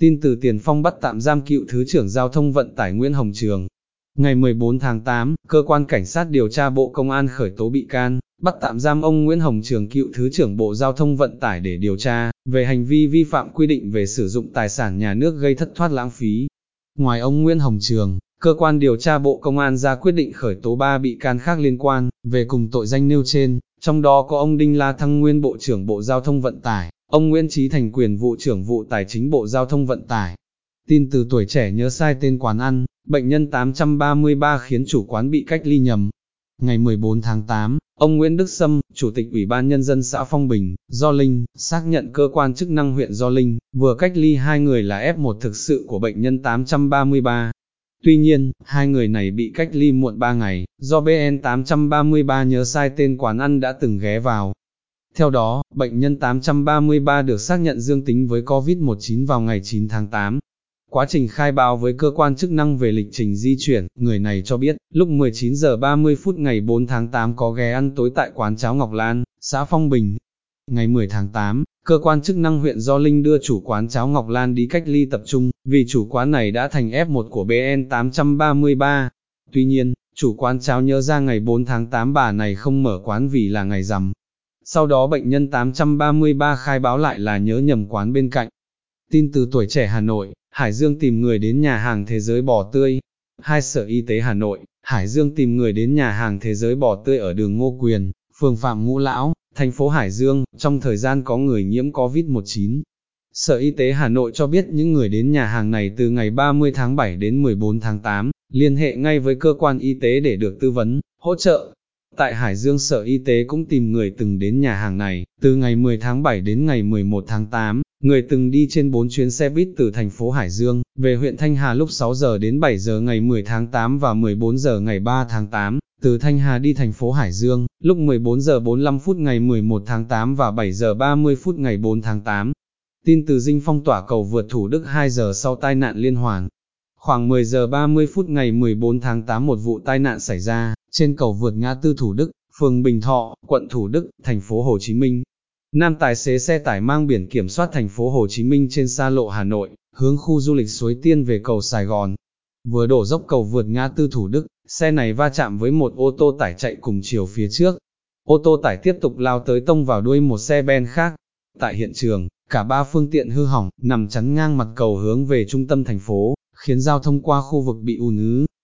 Tin từ Tiền Phong bắt tạm giam cựu Thứ trưởng Giao thông Vận tải Nguyễn Hồng Trường. Ngày 14 tháng 8, Cơ quan Cảnh sát điều tra Bộ Công an khởi tố bị can, bắt tạm giam ông Nguyễn Hồng Trường cựu Thứ trưởng Bộ Giao thông Vận tải để điều tra, về hành vi vi phạm quy định về sử dụng tài sản nhà nước gây thất thoát lãng phí. Ngoài ông Nguyễn Hồng Trường, cơ quan điều tra Bộ Công an ra quyết định khởi tố 3 bị can khác liên quan, về cùng tội danh nêu trên, trong đó có ông Đinh La Thăng nguyên Bộ trưởng Bộ Giao thông Vận tải, ông Nguyễn Trí Thành quyền vụ trưởng vụ Tài chính Bộ Giao thông Vận tải. Tin từ tuổi trẻ nhớ sai tên quán ăn, bệnh nhân 833 khiến chủ quán bị cách ly nhầm. Ngày 14 tháng 8, ông Nguyễn Đức Sâm, Chủ tịch Ủy ban Nhân dân xã Phong Bình, Do Linh, xác nhận cơ quan chức năng huyện Do Linh, vừa cách ly hai người là F1 thực sự của bệnh nhân 833. Tuy nhiên, hai người này bị cách ly muộn 3 ngày, do BN 833 nhớ sai tên quán ăn đã từng ghé vào. Theo đó, bệnh nhân 833 được xác nhận dương tính với COVID-19 vào ngày 9 tháng 8. Quá trình khai báo với cơ quan chức năng về lịch trình di chuyển, người này cho biết, lúc 19 giờ 30 phút ngày 4 tháng 8 có ghé ăn tối tại quán cháo Ngọc Lan, xã Phong Bình. Ngày 10 tháng 8, cơ quan chức năng huyện Do Linh đưa chủ quán cháo Ngọc Lan đi cách ly tập trung, vì chủ quán này đã thành F1 của BN 833. Tuy nhiên, chủ quán cháo nhớ ra ngày 4 tháng 8 bà này không mở quán vì là ngày rằm. Sau đó bệnh nhân 833 khai báo lại là nhớ nhầm quán bên cạnh. Tin từ tuổi trẻ Hà Nội, Hải Dương tìm người đến nhà hàng thế giới bò tươi. Hai sở y tế Hà Nội, Hải Dương tìm người đến nhà hàng thế giới bò tươi ở đường Ngô Quyền, phường Phạm Ngũ Lão, thành phố Hải Dương, trong thời gian có người nhiễm COVID-19. Sở Y tế Hà Nội cho biết những người đến nhà hàng này từ ngày 30 tháng 7 đến 14 tháng 8, liên hệ ngay với cơ quan y tế để được tư vấn, hỗ trợ. Tại Hải Dương Sở Y tế cũng tìm người từng đến nhà hàng này, từ ngày 10 tháng 7 đến ngày 11 tháng 8, người từng đi trên 4 chuyến xe buýt từ thành phố Hải Dương, về huyện Thanh Hà lúc 6 giờ đến 7 giờ ngày 10 tháng 8 và 14 giờ ngày 3 tháng 8, từ Thanh Hà đi thành phố Hải Dương, lúc 14 giờ 45 phút ngày 11 tháng 8 và 7 giờ 30 phút ngày 4 tháng 8. Tin từ Dinh phong tỏa cầu vượt Thủ Đức 2 giờ sau tai nạn liên hoàn. Khoảng 10 giờ 30 phút ngày 14 tháng 8 một vụ tai nạn xảy ra, trên cầu vượt ngã tư Thủ Đức, phường Bình Thọ, quận Thủ Đức, thành phố Hồ Chí Minh. Nam tài xế xe tải mang biển kiểm soát thành phố Hồ Chí Minh trên xa lộ Hà Nội, hướng khu du lịch Suối Tiên về cầu Sài Gòn. Vừa đổ dốc cầu vượt ngã tư Thủ Đức, xe này va chạm với một ô tô tải chạy cùng chiều phía trước. Ô tô tải tiếp tục lao tới tông vào đuôi một xe ben khác. Tại hiện trường, cả ba phương tiện hư hỏng, nằm chắn ngang mặt cầu hướng về trung tâm thành phố, khiến giao thông qua khu vực bị ùn ứ.